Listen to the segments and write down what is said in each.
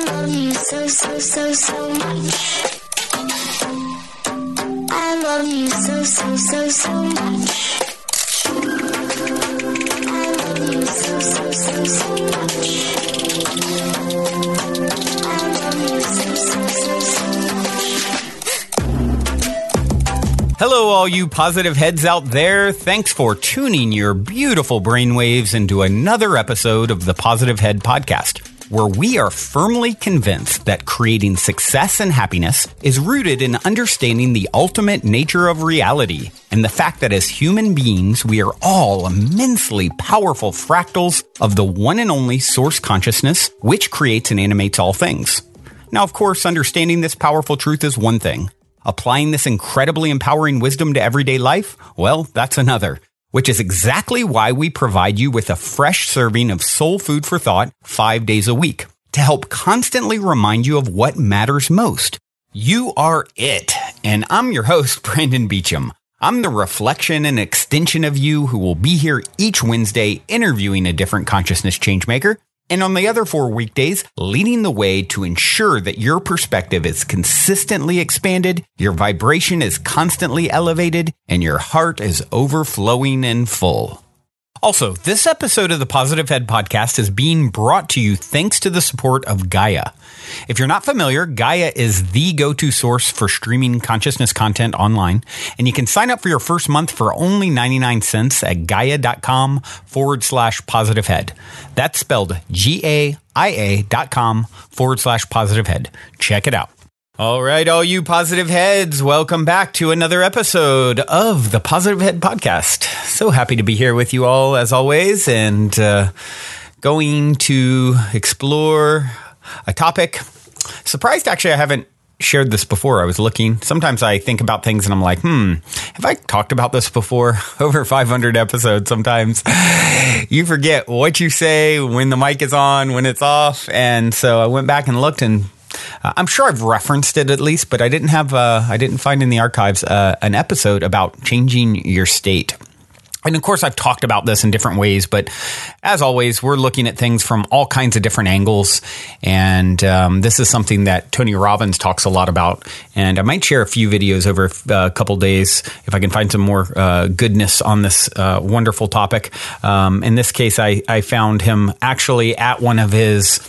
I love you so, so, so, so much. Love you so, so, so, so much. I love you so, so, so, so much. Hello, all you positive heads out there. Thanks for tuning your beautiful brainwaves into another episode of the Positive Head Podcast, where we are firmly convinced that creating success and happiness is rooted in understanding the ultimate nature of reality and the fact that as human beings, we are all immensely powerful fractals of the one and only source consciousness, which creates and animates all things. Now, of course, understanding this powerful truth is one thing. Applying this incredibly empowering wisdom to everyday life? Well, that's another. Which is exactly why we provide you with a fresh serving of soul food for thought five days a week to help constantly remind you of what matters most. You are it. And I'm your host, Brandon Beachum. I'm the reflection and extension of you who will be here each Wednesday interviewing a different consciousness changemaker and on the other four weekdays, leading the way to ensure that your perspective is consistently expanded, your vibration is constantly elevated, and your heart is overflowing and full. Also, this episode of the Positive Head podcast is being brought to you thanks to the support of Gaia. If you're not familiar, Gaia is the go to source for streaming consciousness content online, and you can sign up for your first month for only 99 cents at gaia.com forward slash positive head. That's spelled G A I A dot com forward slash positive head. Check it out. All right, all you positive heads, welcome back to another episode of the Positive Head Podcast. So happy to be here with you all as always and uh, going to explore a topic. Surprised actually, I haven't shared this before. I was looking. Sometimes I think about things and I'm like, hmm, have I talked about this before? Over 500 episodes. Sometimes you forget what you say when the mic is on, when it's off. And so I went back and looked and uh, I'm sure I've referenced it at least, but I didn't have, uh, I didn't find in the archives uh, an episode about changing your state. And of course, I've talked about this in different ways, but as always, we're looking at things from all kinds of different angles. And um, this is something that Tony Robbins talks a lot about. And I might share a few videos over uh, a couple days if I can find some more uh, goodness on this uh, wonderful topic. Um, in this case, I, I found him actually at one of his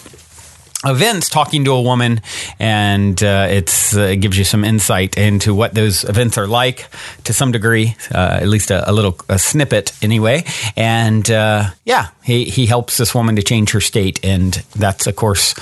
events talking to a woman and uh, it's uh, it gives you some insight into what those events are like to some degree uh, at least a, a little a snippet anyway and uh, yeah he, he helps this woman to change her state and that's of course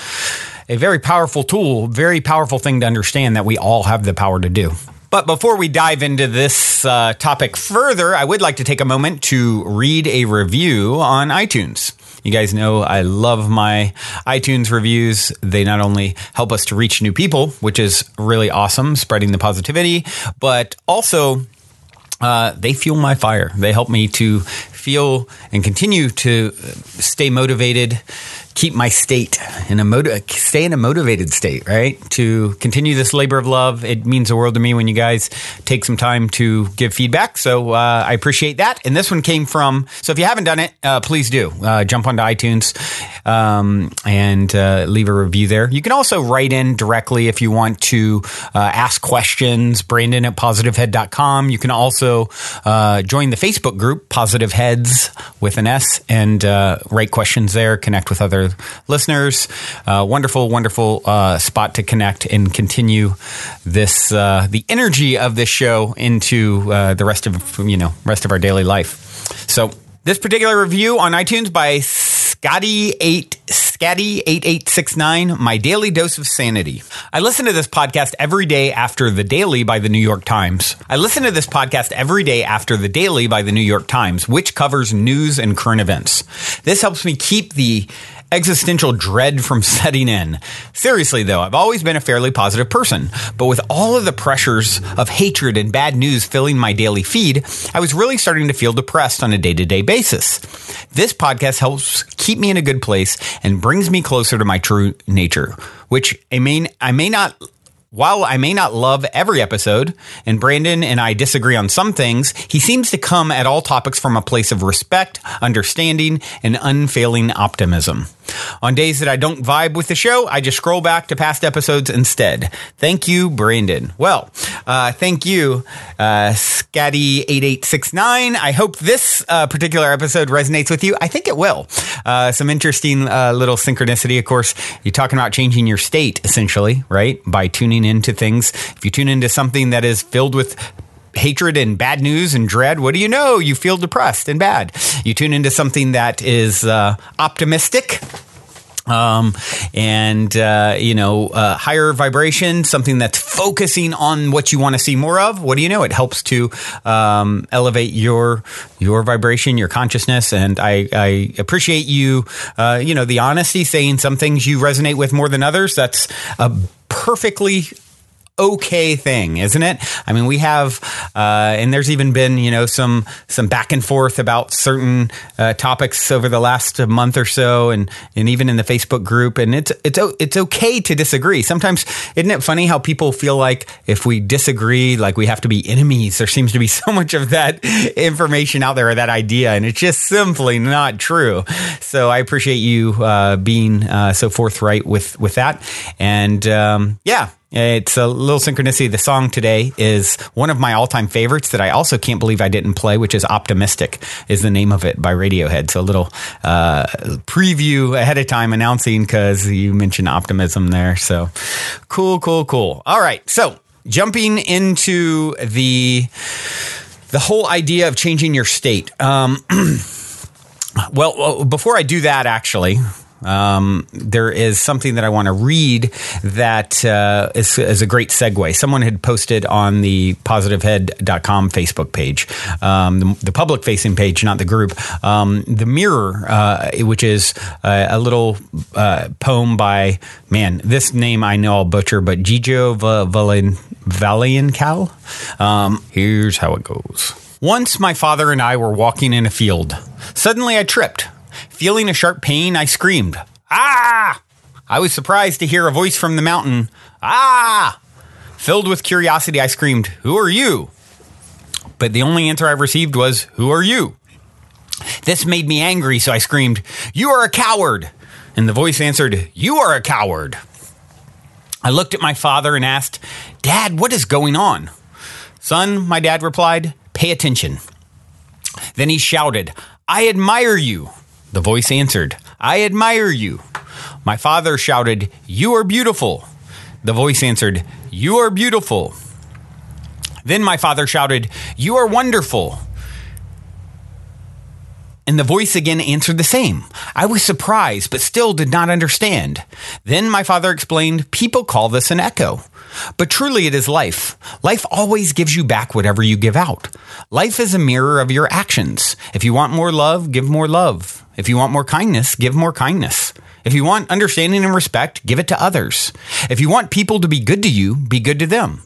a very powerful tool very powerful thing to understand that we all have the power to do but before we dive into this uh, topic further, I would like to take a moment to read a review on iTunes. You guys know I love my iTunes reviews. They not only help us to reach new people, which is really awesome, spreading the positivity, but also uh, they fuel my fire. They help me to feel and continue to stay motivated, keep my state in a motiv- stay in a motivated state, right? To continue this labor of love. It means the world to me when you guys take some time to give feedback. So uh, I appreciate that. And this one came from. So if you haven't done it, uh, please do uh, jump onto iTunes um, and uh, leave a review there. You can also write in directly if you want to uh, ask questions. Brandon at positivehead.com. You can also uh, join the Facebook group Positive Heads with an S and write questions there. Connect with listeners. Uh, wonderful, wonderful uh, spot to connect and continue this uh, the energy of this show into uh, the rest of you know rest of our daily life. So this particular review on iTunes by Scotty eight Scatty eight eight six nine. My daily dose of sanity. I listen to this podcast every day after the Daily by the New York Times. I listen to this podcast every day after the Daily by the New York Times, which covers news and current events. This helps me keep the existential dread from setting in. Seriously, though, I've always been a fairly positive person, but with all of the pressures of hatred and bad news filling my daily feed, I was really starting to feel depressed on a day to day basis. This podcast helps keep me in a good place and brings me closer to my true nature, which I may, I may not while I may not love every episode, and Brandon and I disagree on some things, he seems to come at all topics from a place of respect, understanding, and unfailing optimism. On days that I don't vibe with the show, I just scroll back to past episodes instead. Thank you, Brandon. Well, uh, thank you, uh, Scatty8869. I hope this uh, particular episode resonates with you. I think it will. Uh, some interesting uh, little synchronicity. Of course, you're talking about changing your state, essentially, right? By tuning into things. If you tune into something that is filled with hatred and bad news and dread, what do you know? You feel depressed and bad. You tune into something that is uh, optimistic. Um, and, uh, you know, uh, higher vibration, something that's focusing on what you want to see more of. What do you know? It helps to, um, elevate your, your vibration, your consciousness. And I, I appreciate you, uh, you know, the honesty saying some things you resonate with more than others. That's a perfectly okay thing, isn't it? I mean, we have, uh, and there's even been, you know, some some back and forth about certain uh, topics over the last month or so, and and even in the Facebook group, and it's it's it's okay to disagree. Sometimes, isn't it funny how people feel like if we disagree, like we have to be enemies? There seems to be so much of that information out there, or that idea, and it's just simply not true. So I appreciate you uh, being uh, so forthright with with that, and um, yeah, it's a little synchronicity. The song today is one of my all time favorites that I also can't believe I didn't play, which is Optimistic, is the name of it by Radiohead. So a little uh, preview ahead of time announcing because you mentioned optimism there. So cool, cool, cool. All right. So jumping into the the whole idea of changing your state. Um, well, before I do that, actually, um, there is something that I want to read that uh, is, is, a great segue. Someone had posted on the positivehead.com Facebook page, um, the, the, public facing page, not the group, um, The Mirror, uh, which is uh, a little uh, poem by, man, this name I know I'll butcher, but Gijo Valiancal. Um, here's how it goes. Once my father and I were walking in a field. Suddenly I tripped. Feeling a sharp pain, I screamed, Ah! I was surprised to hear a voice from the mountain, Ah! Filled with curiosity, I screamed, Who are you? But the only answer I received was, Who are you? This made me angry, so I screamed, You are a coward! And the voice answered, You are a coward! I looked at my father and asked, Dad, what is going on? Son, my dad replied, Pay attention. Then he shouted, I admire you. The voice answered, I admire you. My father shouted, You are beautiful. The voice answered, You are beautiful. Then my father shouted, You are wonderful. And the voice again answered the same. I was surprised, but still did not understand. Then my father explained, People call this an echo. But truly, it is life. Life always gives you back whatever you give out. Life is a mirror of your actions. If you want more love, give more love. If you want more kindness, give more kindness. If you want understanding and respect, give it to others. If you want people to be good to you, be good to them.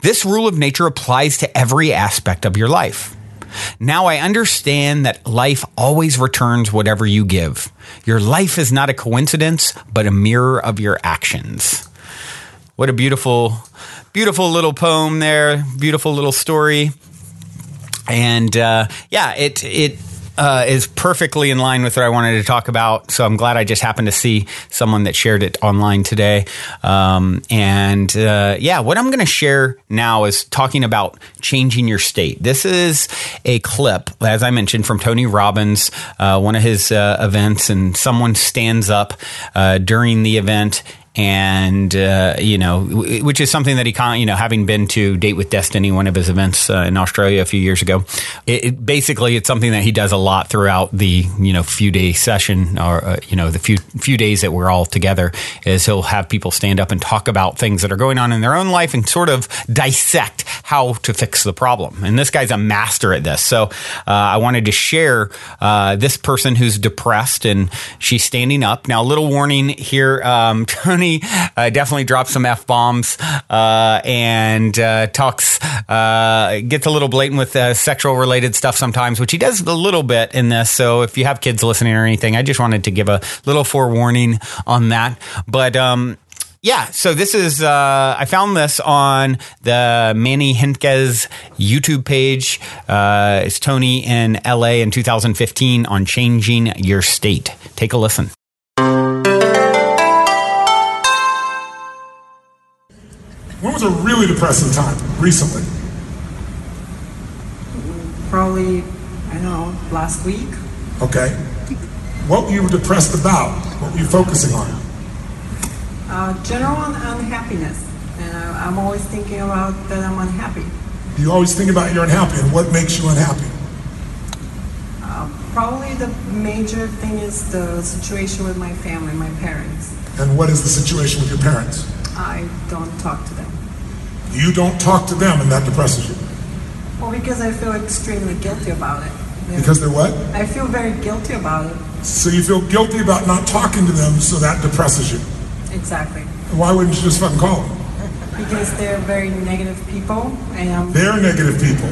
This rule of nature applies to every aspect of your life. Now I understand that life always returns whatever you give. Your life is not a coincidence, but a mirror of your actions. What a beautiful, beautiful little poem there. Beautiful little story. And uh, yeah, it it uh, is perfectly in line with what I wanted to talk about. So I'm glad I just happened to see someone that shared it online today. Um, and uh, yeah, what I'm going to share now is talking about changing your state. This is a clip, as I mentioned, from Tony Robbins, uh, one of his uh, events, and someone stands up uh, during the event and uh, you know, which is something that he, con- you know, having been to Date with Destiny, one of his events uh, in Australia a few years ago, it, it, basically it's something that he does a lot throughout the you know few day session or uh, you know the few few days that we're all together. Is he'll have people stand up and talk about things that are going on in their own life and sort of dissect how to fix the problem. And this guy's a master at this. So uh, I wanted to share uh, this person who's depressed and she's standing up now. A little warning here, um, Tony uh, definitely drops some f bombs uh, and uh, talks uh, gets a little blatant with uh, sexual related stuff sometimes, which he does a little bit in this. So if you have kids listening or anything, I just wanted to give a little forewarning on that. But um, yeah, so this is uh, I found this on the Manny Henke's YouTube page. Uh, it's Tony in LA in 2015 on changing your state. Take a listen. A really depressing time recently? Probably, I don't know, last week. Okay. What were you depressed about? What were you focusing on? Uh, general unhappiness. And I, I'm always thinking about that I'm unhappy. You always think about you're unhappy, and what makes you unhappy? Uh, probably the major thing is the situation with my family, my parents. And what is the situation with your parents? I don't talk to them. You don't talk to them, and that depresses you. Well, because I feel extremely guilty about it. Yeah. Because they're what? I feel very guilty about it. So you feel guilty about not talking to them, so that depresses you. Exactly. Why wouldn't you just fucking call them? Because they're very negative people, and They're negative people.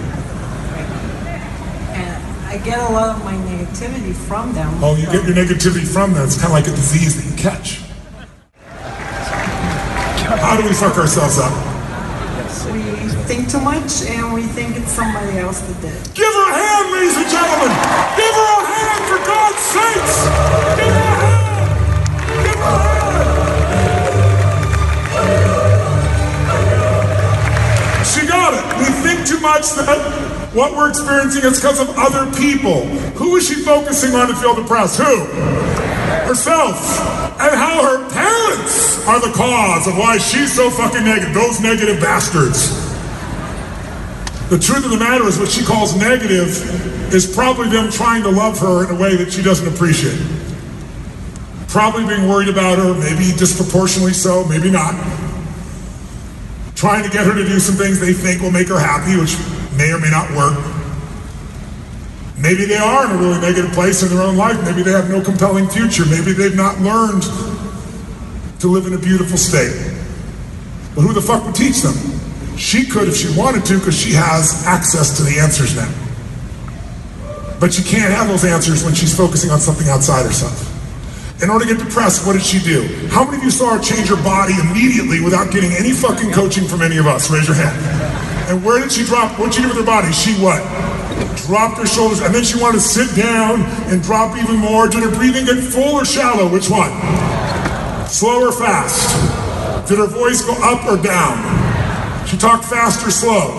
and I get a lot of my negativity from them. Oh, you so- get your negativity from them. It's kind of like a disease that you catch. How do we fuck ourselves up? We think too much and we think it's somebody else that did. Give her a hand, ladies and gentlemen. Give her a hand, for God's sakes. Give her a hand. Give her a hand. She got it. We think too much that what we're experiencing is because of other people. Who is she focusing on to feel depressed? Who? Herself. And how her parents are the cause of why she's so fucking negative. Those negative bastards. The truth of the matter is, what she calls negative is probably them trying to love her in a way that she doesn't appreciate. Probably being worried about her, maybe disproportionately so, maybe not. Trying to get her to do some things they think will make her happy, which may or may not work. Maybe they are in a really negative place in their own life. Maybe they have no compelling future. Maybe they've not learned to live in a beautiful state. But who the fuck would teach them? She could if she wanted to because she has access to the answers now. But she can't have those answers when she's focusing on something outside herself. In order to get depressed, what did she do? How many of you saw her change her body immediately without getting any fucking coaching from any of us? Raise your hand. And where did she drop? What did she do with her body? She what? Dropped her shoulders, and then she wanted to sit down and drop even more. Did her breathing get full or shallow? Which one? Slow or fast? Did her voice go up or down? She talked fast or slow?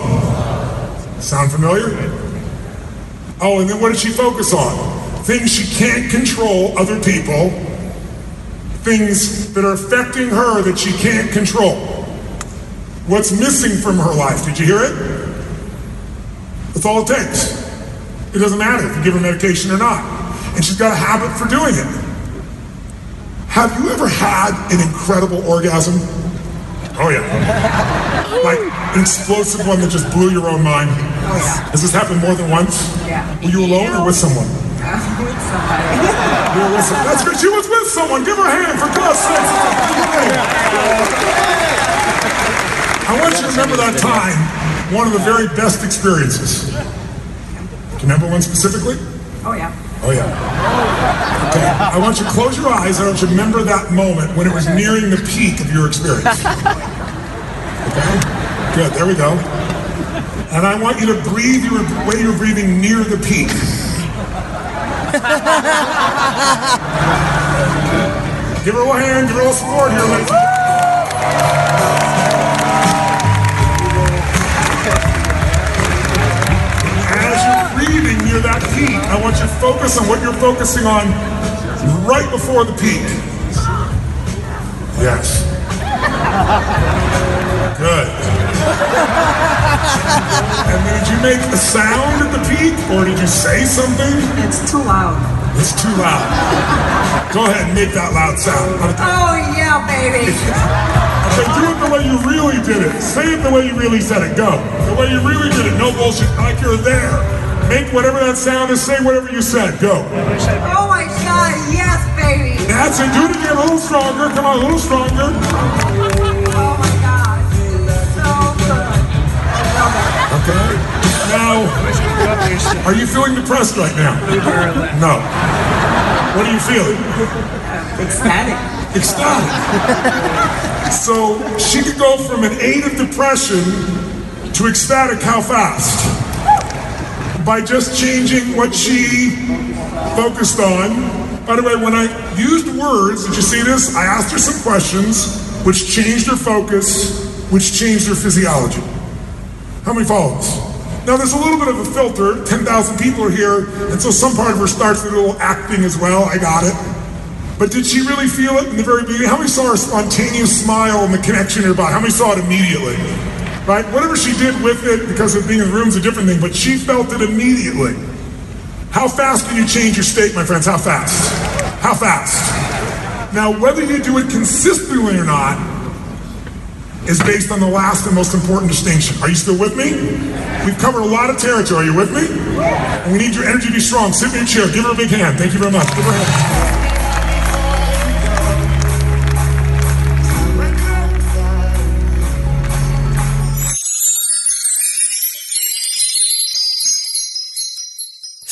Sound familiar? Oh, and then what did she focus on? Things she can't control, other people. Things that are affecting her that she can't control. What's missing from her life? Did you hear it? That's all it takes. It doesn't matter if you give her medication or not. And she's got a habit for doing it. Have you ever had an incredible orgasm? Oh, yeah. Like an explosive one that just blew your own mind. Oh, yeah. Has this happened more than once? Yeah. Were you alone or with someone? with somebody. You were with someone. That's good. She was with someone. Give her a hand for God's sake. I want you to remember that time, one of the very best experiences. Do you remember one specifically? Oh, yeah. Oh, yeah. Okay. I want you to close your eyes. I want you to remember that moment when it was nearing the peak of your experience. Okay? Good. There we go. And I want you to breathe your way you're breathing near the peak. Give her a hand. Give her a support here, ladies. Breathing near that peak, I want you to focus on what you're focusing on right before the peak. Yes. Good. And then did you make a sound at the peak, or did you say something? It's too loud. It's too loud. Go ahead and make that loud sound. Oh, yeah, baby. Okay, do it the way you really did it. Say it the way you really said it. Go. The way you really did it. No bullshit. Like you're there. Make whatever that sound is. Say whatever you said. Go. Oh, my God. Yes, baby. That's it. Do it again. A little stronger. Come on, a little stronger. Oh, my God. So good. I love it. Okay. Now, are you feeling depressed right now? No. What are you feeling? Ecstatic. Ecstatic. So she could go from an eight of depression to ecstatic how fast? By just changing what she focused on. By the way, when I used words, did you see this? I asked her some questions which changed her focus which changed her physiology. How many follow this? Now, there's a little bit of a filter. 10,000 people are here, and so some part of her starts with a little acting as well. I got it. But did she really feel it in the very beginning? How many saw her spontaneous smile and the connection body? How many saw it immediately? Right? Whatever she did with it because of being in the room is a different thing, but she felt it immediately. How fast can you change your state, my friends? How fast? How fast? Now, whether you do it consistently or not is based on the last and most important distinction. Are you still with me? We've covered a lot of territory. Are you with me? And we need your energy to be strong. Sit in your chair. Give her a big hand. Thank you very much.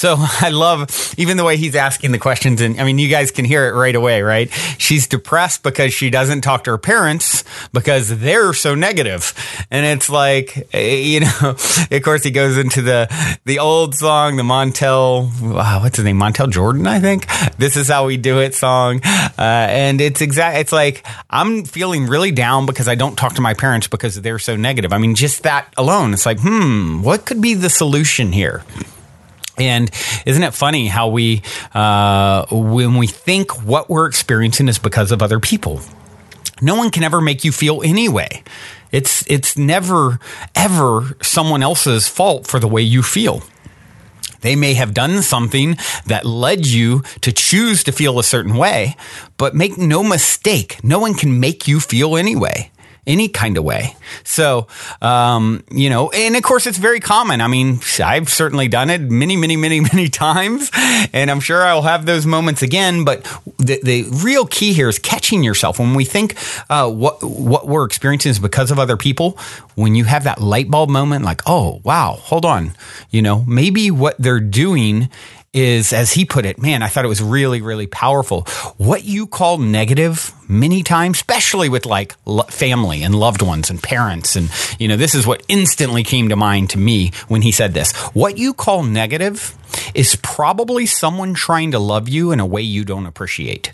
So I love even the way he's asking the questions. And I mean, you guys can hear it right away, right? She's depressed because she doesn't talk to her parents because they're so negative. And it's like, eh, you know, of course he goes into the, the old song, the Montel, wow, what's his name? Montel Jordan, I think. This is how we do it song. Uh, and it's exact, it's like, I'm feeling really down because I don't talk to my parents because they're so negative. I mean, just that alone, it's like, hmm, what could be the solution here? And isn't it funny how we, uh, when we think what we're experiencing is because of other people, no one can ever make you feel anyway. It's it's never ever someone else's fault for the way you feel. They may have done something that led you to choose to feel a certain way, but make no mistake, no one can make you feel anyway any kind of way. So, um, you know, and of course it's very common. I mean, I've certainly done it many, many, many, many times, and I'm sure I'll have those moments again. But the, the real key here is catching yourself. When we think uh, what what we're experiencing is because of other people, when you have that light bulb moment, like, oh wow, hold on, you know, maybe what they're doing is, as he put it, man, I thought it was really, really powerful. What you call negative many times, especially with like family and loved ones and parents. And, you know, this is what instantly came to mind to me when he said this. What you call negative is probably someone trying to love you in a way you don't appreciate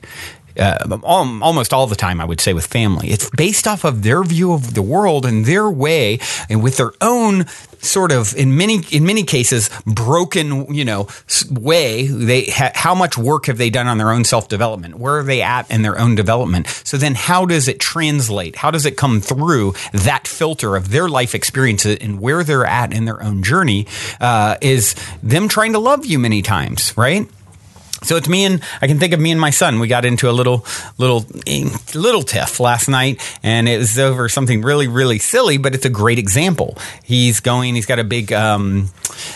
uh, almost all the time, I would say, with family. It's based off of their view of the world and their way, and with their own sort of, in many in many cases, broken, you know, way. They ha- how much work have they done on their own self development? Where are they at in their own development? So then, how does it translate? How does it come through that filter of their life experience and where they're at in their own journey? Uh, is them trying to love you many times, right? So it's me and I can think of me and my son. We got into a little, little, little tiff last night, and it was over something really, really silly. But it's a great example. He's going. He's got a big um,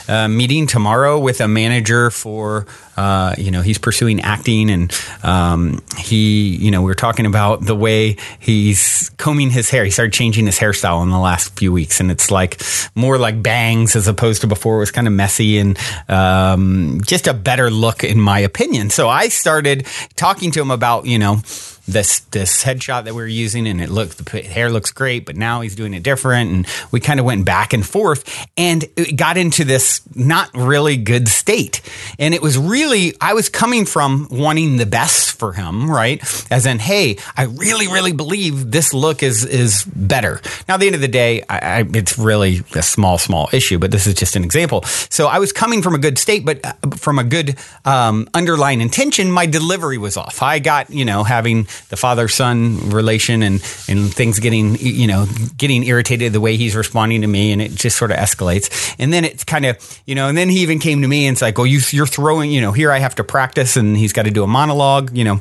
uh, meeting tomorrow with a manager for uh, you know, he's pursuing acting, and um, he, you know, we were talking about the way he's combing his hair. He started changing his hairstyle in the last few weeks, and it's like more like bangs as opposed to before. It was kind of messy and um, just a better look, in my opinion. So I started talking to him about, you know this this headshot that we were using, and it looked the hair looks great, but now he's doing it different, and we kind of went back and forth, and it got into this not really good state, and it was really I was coming from wanting the best for him, right? As in, hey, I really really believe this look is is better. Now, at the end of the day, I, I, it's really a small small issue, but this is just an example. So I was coming from a good state, but uh, from a good um, underlying intention, my delivery was off. I got you know having the father son relation and and things getting you know getting irritated the way he's responding to me, and it just sort of escalates. And then it's kind of you know, and then he even came to me and it's like, "Oh, you, you're throwing you know here I have to practice," and he's got to do a monologue, you know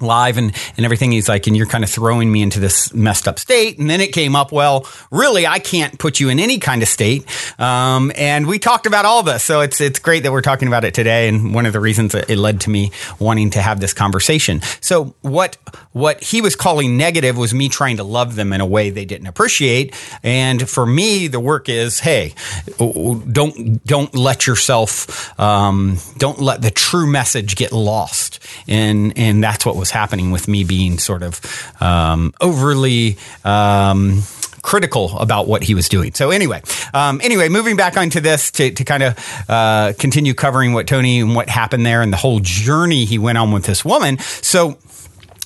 live and, and everything. He's like, and you're kind of throwing me into this messed up state. And then it came up, well, really, I can't put you in any kind of state. Um, and we talked about all this. So it's, it's great that we're talking about it today. And one of the reasons it led to me wanting to have this conversation. So what, what he was calling negative was me trying to love them in a way they didn't appreciate. And for me, the work is, hey, don't, don't let yourself, um, don't let the true message get lost. And, and that's what was happening with me being sort of um, overly. Um, critical about what he was doing. So anyway, um, anyway, moving back onto this to, to kind of uh, continue covering what Tony and what happened there and the whole journey he went on with this woman. So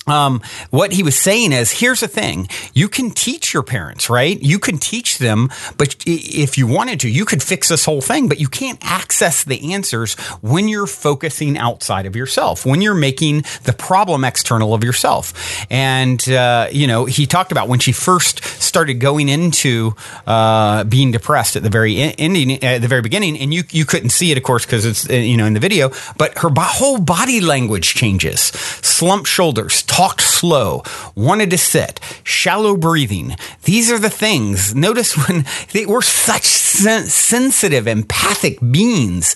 um, what he was saying is here's the thing. You can teach your parents right? You can teach them but if you wanted to you could fix this whole thing but you can't access the answers when you're focusing outside of yourself when you're making the problem external of yourself. And uh, you know he talked about when she first started going into uh, being depressed at the very ending at the very beginning and you you couldn't see it of course because it's uh, you know in the video but her whole body language changes. Slumped shoulders talked slow, wanted to sit, shallow breathing. These are the things. Notice when they, we're such sen- sensitive, empathic beings.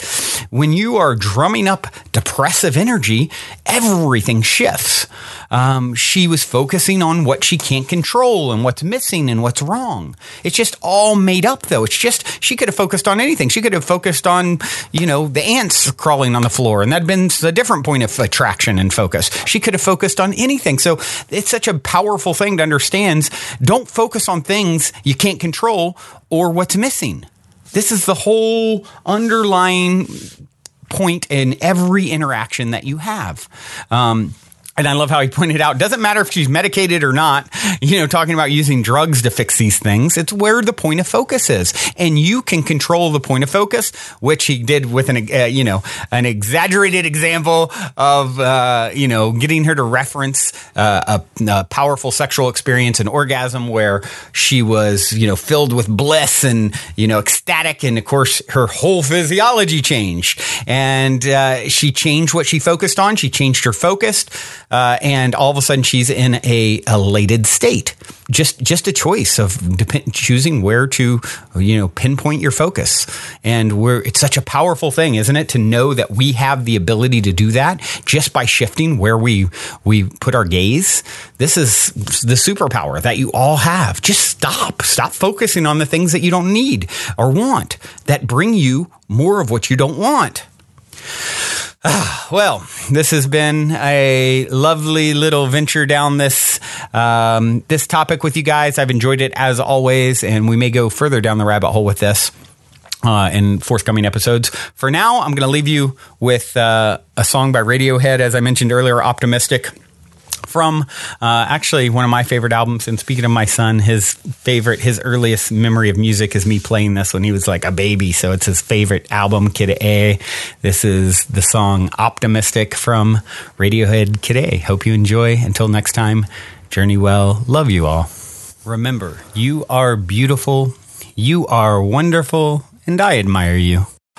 When you are drumming up depressive energy, everything shifts. Um, she was focusing on what she can't control and what's missing and what's wrong. It's just all made up, though. It's just she could have focused on anything. She could have focused on, you know, the ants crawling on the floor, and that'd been a different point of attraction and focus. She could have focused on anything. So it's such a powerful thing to understand. Don't focus on things you can't control or what's missing. This is the whole underlying point in every interaction that you have. Um, and I love how he pointed out, doesn't matter if she's medicated or not, you know, talking about using drugs to fix these things. It's where the point of focus is. And you can control the point of focus, which he did with an, uh, you know, an exaggerated example of, uh, you know, getting her to reference uh, a, a, powerful sexual experience, an orgasm where she was, you know, filled with bliss and, you know, ecstatic. And of course, her whole physiology changed. And uh, she changed what she focused on. She changed her focus uh, and all of a sudden she's in a elated state. Just just a choice of dep- choosing where to you know pinpoint your focus, and it's such a powerful thing, isn't it, to know that we have the ability to do that just by shifting where we we put our gaze. This is the superpower that you all have. Just stop, stop focusing on the things that you don't need or want that bring you more of what you don't want. well, this has been a lovely little venture down this um, this topic with you guys. I've enjoyed it as always, and we may go further down the rabbit hole with this. Uh, in forthcoming episodes. For now, I'm going to leave you with uh, a song by Radiohead, as I mentioned earlier, Optimistic from uh, actually one of my favorite albums. And speaking of my son, his favorite, his earliest memory of music is me playing this when he was like a baby. So it's his favorite album, Kid A. This is the song Optimistic from Radiohead Kid A. Hope you enjoy. Until next time, journey well. Love you all. Remember, you are beautiful, you are wonderful, and I admire you.